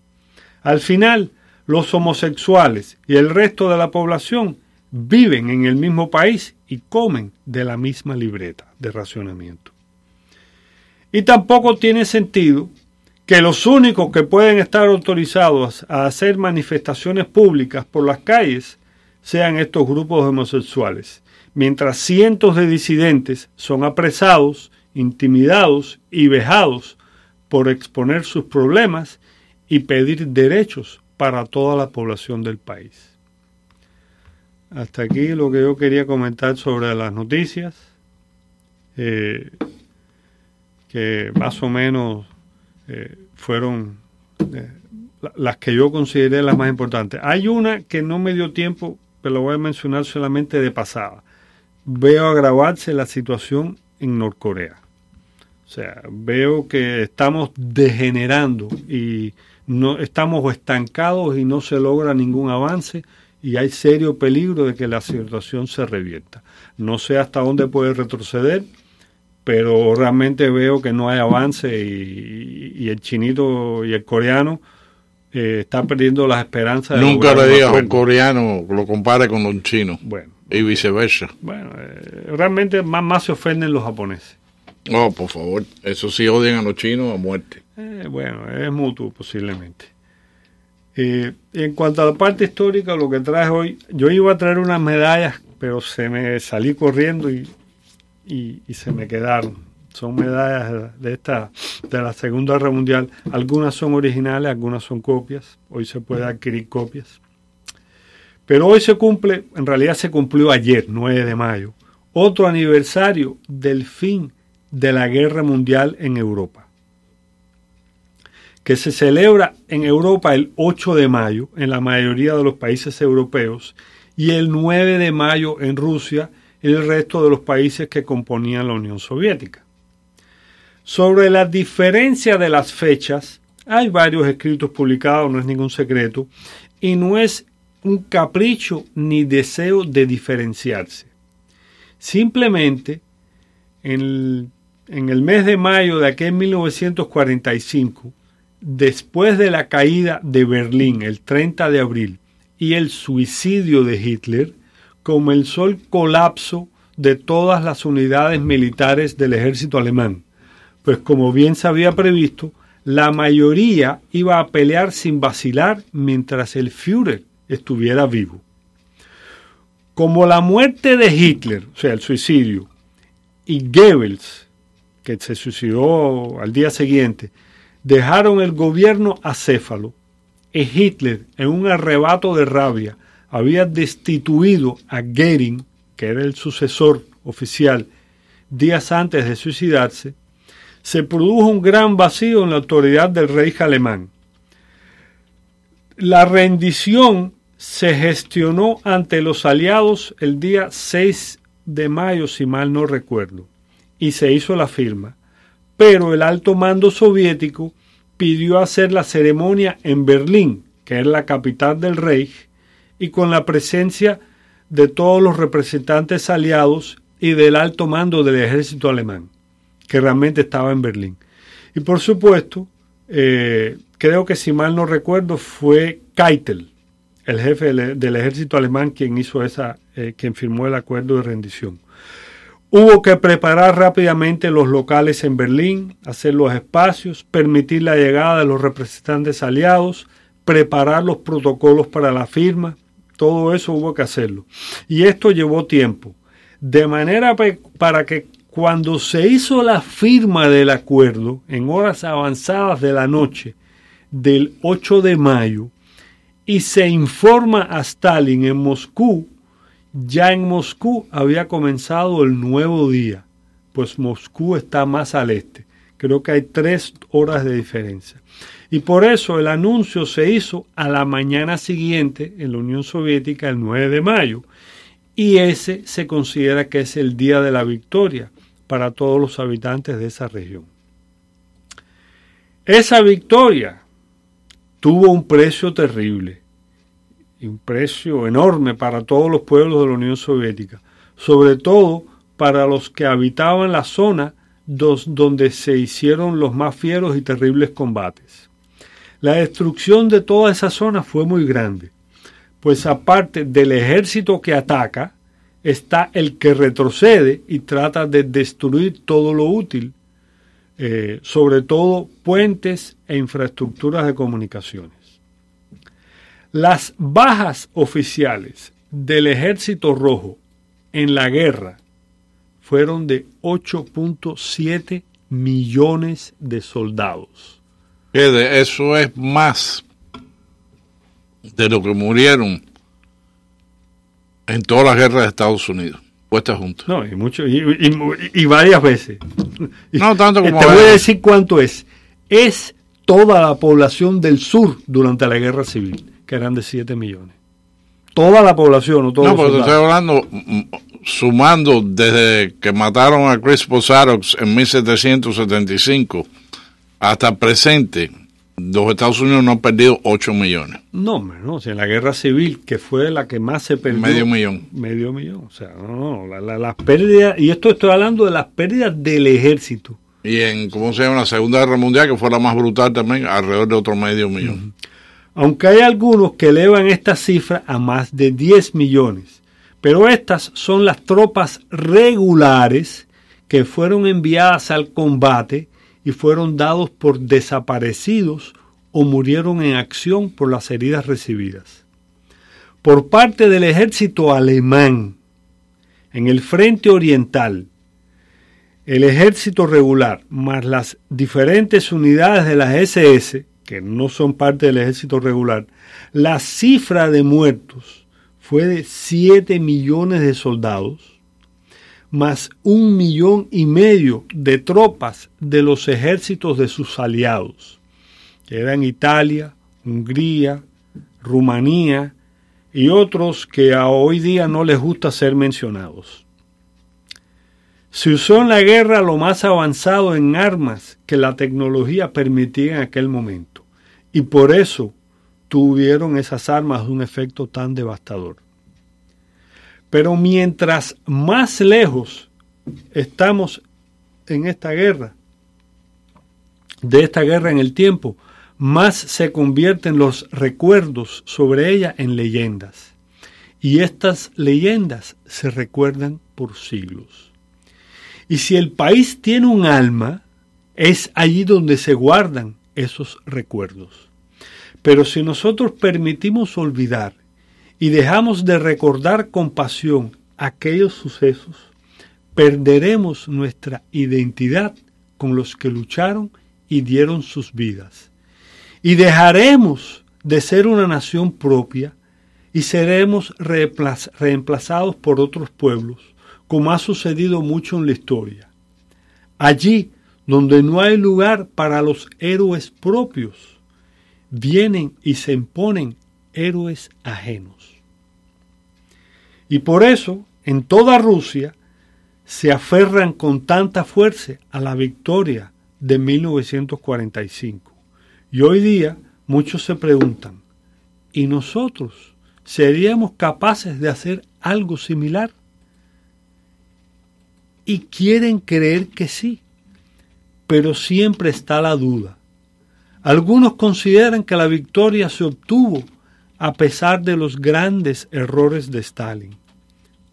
Al final, los homosexuales y el resto de la población viven en el mismo país y comen de la misma libreta de racionamiento. Y tampoco tiene sentido que los únicos que pueden estar autorizados a hacer manifestaciones públicas por las calles sean estos grupos homosexuales, mientras cientos de disidentes son apresados, intimidados y vejados por exponer sus problemas y pedir derechos para toda la población del país. Hasta aquí lo que yo quería comentar sobre las noticias, eh, que más o menos eh, fueron eh, la- las que yo consideré las más importantes. Hay una que no me dio tiempo, pero voy a mencionar solamente de pasada. Veo agravarse la situación en Norcorea. O sea, veo que estamos degenerando y no estamos estancados y no se logra ningún avance y hay serio peligro de que la situación se revierta. No sé hasta dónde puede retroceder, pero realmente veo que no hay avance y, y el chinito y el coreano eh, están perdiendo las esperanzas. de Nunca lograr le un digas a un coreano lo compare con los chinos. Bueno. Y viceversa. Bueno, eh, realmente más, más se ofenden los japoneses. Oh, por favor. Eso sí odian a los chinos a muerte. Eh, bueno, es mutuo posiblemente. Eh, en cuanto a la parte histórica, lo que traje hoy, yo iba a traer unas medallas, pero se me salí corriendo y, y, y se me quedaron. Son medallas de esta de la Segunda Guerra Mundial. Algunas son originales, algunas son copias. Hoy se puede adquirir copias. Pero hoy se cumple, en realidad se cumplió ayer, 9 de mayo, otro aniversario del fin de la Guerra Mundial en Europa que se celebra en Europa el 8 de mayo en la mayoría de los países europeos y el 9 de mayo en Rusia y el resto de los países que componían la Unión Soviética. Sobre la diferencia de las fechas, hay varios escritos publicados, no es ningún secreto, y no es un capricho ni deseo de diferenciarse. Simplemente, en el, mes de mayo de aquel 1945, después de la caída de Berlín el 30 de abril y el suicidio de Hitler, comenzó el colapso de todas las unidades militares del ejército alemán, pues como bien se había previsto, la mayoría iba a pelear sin vacilar mientras el Führer estuviera vivo. Como la muerte de Hitler, o sea, el suicidio, y Goebbels, que se suicidó al día siguiente, dejaron el gobierno acéfalo, y Hitler, en un arrebato de rabia, había destituido a Goering, que era el sucesor oficial, días antes de suicidarse, se produjo un gran vacío en la autoridad del rey alemán. La rendición se gestionó ante los aliados el día 6 de mayo, si mal no recuerdo, y se hizo la firma. Pero el alto mando soviético pidió hacer la ceremonia en Berlín, que es la capital del Reich, y con la presencia de todos los representantes aliados y del alto mando del ejército alemán, que realmente estaba en Berlín. Y por supuesto, eh, creo que si mal no recuerdo, fue Keitel, el jefe del, ejército alemán, quien hizo esa, eh, quien firmó el acuerdo de rendición. Hubo que preparar rápidamente los locales en Berlín, hacer los espacios, permitir la llegada de los representantes aliados, preparar los protocolos para la firma, todo eso hubo que hacerlo. Y esto llevó tiempo, de manera para que cuando se hizo la firma del acuerdo, en horas avanzadas de la noche del 8 de mayo, y se informa a Stalin en Moscú, ya en Moscú había comenzado el nuevo día, pues Moscú está más al este. Creo que hay tres horas de diferencia. Y por eso el anuncio se hizo a la mañana siguiente en la Unión Soviética, el 9 de mayo. Y ese se considera que es el día de la victoria para todos los habitantes de esa región. Esa victoria tuvo un precio terrible un precio enorme para todos los pueblos de la Unión Soviética, sobre todo para los que habitaban la zona donde se hicieron los más fieros y terribles combates. La destrucción de toda esa zona fue muy grande, pues aparte del ejército que ataca, está el que retrocede y trata de destruir todo lo útil, eh, sobre todo puentes e infraestructuras de comunicaciones. Las bajas oficiales del ejército rojo en la guerra fueron de 8.7 millones de soldados. Eso es más de lo que murieron en todas las guerras de Estados Unidos, puestas juntas. No, y, mucho, y, y- y varias veces. No tanto como Te voy a decir cuánto es. Es toda la población del sur durante la guerra civil, que eran de 7 millones. Toda la población, no todos No, los pero te estoy hablando mm, sumando desde que mataron a Chris Posarox en 1775 hasta presente, los Estados Unidos no han perdido 8 millones. No, no. O sea, en la guerra civil, que fue la que más se perdió. Medio millón. Medio millón. O sea, no, no. la- la- las pérdidas, y esto estoy hablando de las pérdidas del ejército. Y en, ¿cómo se llama? La Segunda Guerra Mundial, que fue la más brutal también, alrededor de otro medio millón. Aunque hay algunos que elevan esta cifra a más de 10 millones. Pero estas son las tropas regulares que fueron enviadas al combate y fueron dados por desaparecidos o murieron en acción por las heridas recibidas. Por parte del ejército alemán, en el frente oriental, el ejército regular más las diferentes unidades de las SS, que no son parte del ejército regular, la cifra de muertos fue de 7 millones de soldados, más un millón y medio de tropas de los ejércitos de sus aliados, que eran Italia, Hungría, Rumanía y otros que a hoy día no les gusta ser mencionados. Se usó en la guerra lo más avanzado en armas que la tecnología permitía en aquel momento, y por eso tuvieron esas armas un efecto tan devastador. Pero mientras más lejos estamos en esta guerra, de esta guerra en el tiempo, más se convierten los recuerdos sobre ella en leyendas. Y estas leyendas se recuerdan por siglos. Y si el país tiene un alma, es allí donde se guardan esos recuerdos. Pero si nosotros permitimos olvidar y dejamos de recordar con pasión aquellos sucesos, perderemos nuestra identidad con los que lucharon y dieron sus vidas. Y dejaremos de ser una nación propia y seremos reemplaz- reemplazados por otros pueblos, como ha sucedido mucho en la historia. Allí donde no hay lugar para los héroes propios, vienen y se imponen héroes ajenos. Y por eso, en toda Rusia, se aferran con tanta fuerza a la victoria de 1945. Y hoy día muchos se preguntan, ¿y nosotros seríamos capaces de hacer algo similar? Y quieren creer que sí, pero siempre está la duda. Algunos consideran que la victoria se obtuvo a pesar de los grandes errores de Stalin.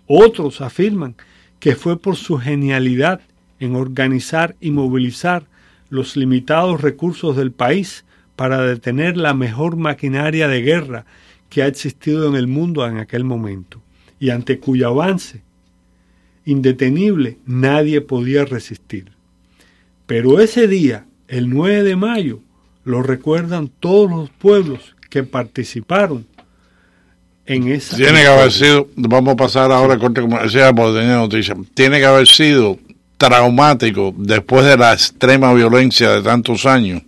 Otros afirman que fue por su genialidad en organizar y movilizar los limitados recursos del país para detener la mejor maquinaria de guerra que ha existido en el mundo en aquel momento, y ante cuyo avance indetenible nadie podía resistir. Pero ese día, el 9 de mayo, lo recuerdan todos los pueblos que participaron en esa. Tiene que haber sido, vamos a pasar ahora al corte comercial porque tenía noticia, tiene que haber sido traumático después de la extrema violencia de tantos años.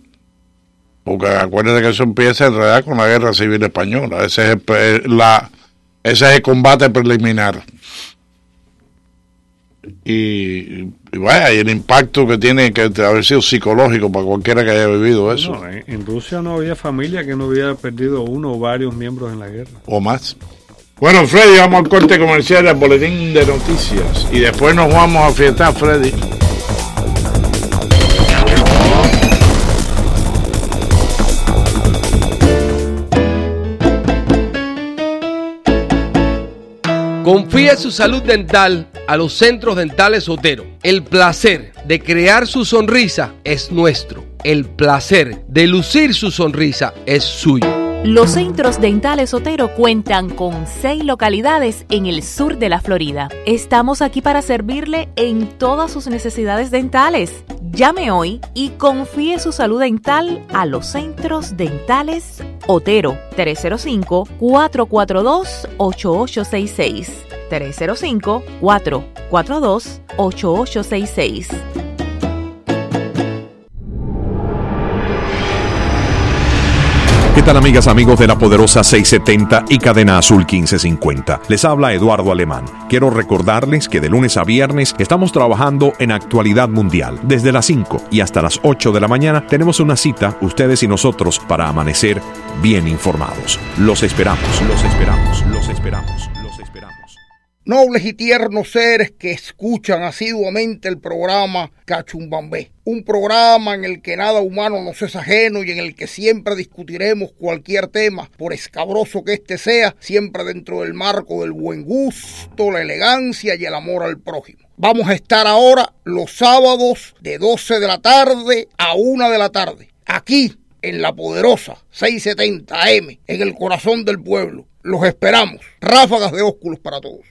Porque acuérdate que eso empieza en realidad con la guerra civil española. Ese es el, la, ese es el combate preliminar. Y, y vaya, y el impacto que tiene que haber sido psicológico para cualquiera que haya vivido eso. No, en, en Rusia no había familia que no hubiera perdido uno o varios miembros en la guerra. O más. Bueno, Freddy, vamos al corte comercial, al boletín de noticias. Y después nos vamos a fiestar, Freddy. Confíe su salud dental a los centros dentales Otero. El placer de crear su sonrisa es nuestro. El placer de lucir su sonrisa es suyo. Los centros dentales Otero cuentan con seis localidades en el sur de la Florida. Estamos aquí para servirle en todas sus necesidades dentales. Llame hoy y confíe su salud dental a los centros dentales Otero 305-442-8866. 305-442-8866. ¿Qué tal amigas, amigos de la poderosa 670 y cadena azul 1550? Les habla Eduardo Alemán. Quiero recordarles que de lunes a viernes estamos trabajando en actualidad mundial. Desde las 5 y hasta las 8 de la mañana tenemos una cita, ustedes y nosotros, para amanecer bien informados. Los esperamos, los esperamos, los esperamos, los esperamos. Nobles y tiernos seres que escuchan asiduamente el programa Cachumbambé, un programa en el que nada humano nos es ajeno y en el que siempre discutiremos cualquier tema, por escabroso que éste sea, siempre dentro del marco del buen gusto, la elegancia y el amor al prójimo. Vamos a estar ahora los sábados de 12 de la tarde a 1 de la tarde, aquí en la poderosa 670 AM, en el corazón del pueblo. Los esperamos. Ráfagas de ósculos para todos.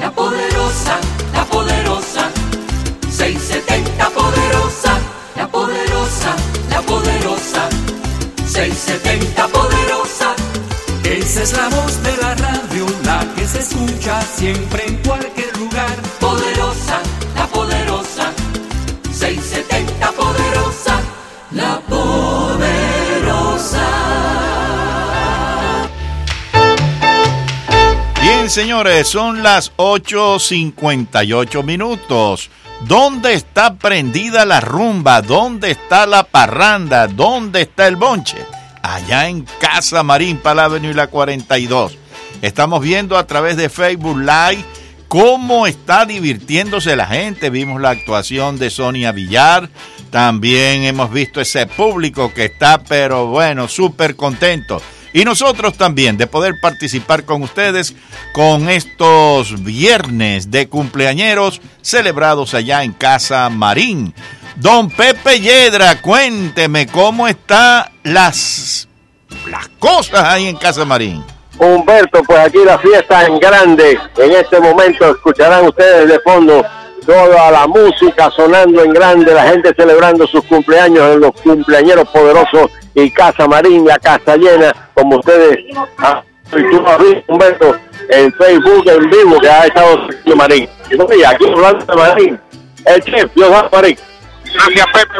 La poderosa, la poderosa, 670 poderosa, la poderosa, la poderosa, 670 poderosa. Esa es la voz de la radio, la que se escucha siempre en cualquier lugar. Poderosa, la poderosa, Señores, son las 8.58 minutos. ¿Dónde está prendida la rumba? ¿Dónde está la parranda? ¿Dónde está el bonche? Allá en Casa Marín, para la Avenida la 42. Estamos viendo a través de Facebook Live cómo está divirtiéndose la gente. Vimos la actuación de Sonia Villar. También hemos visto ese público que está, pero bueno, súper contento. Y nosotros también de poder participar con ustedes con estos viernes de cumpleañeros celebrados allá en Casa Marín. Don Pepe Yedra, cuénteme cómo están las, las cosas ahí en Casa Marín. Humberto, pues aquí la fiesta en grande. En este momento escucharán ustedes de fondo toda la música sonando en grande, la gente celebrando sus cumpleaños en los cumpleañeros poderosos y Casa Marín, la casa llena, como ustedes has visto, Humberto, en Facebook en vivo que ha estado Marín. Y aquí hablando de Marín, el chef, Dios Marín. Gracias, Pepe.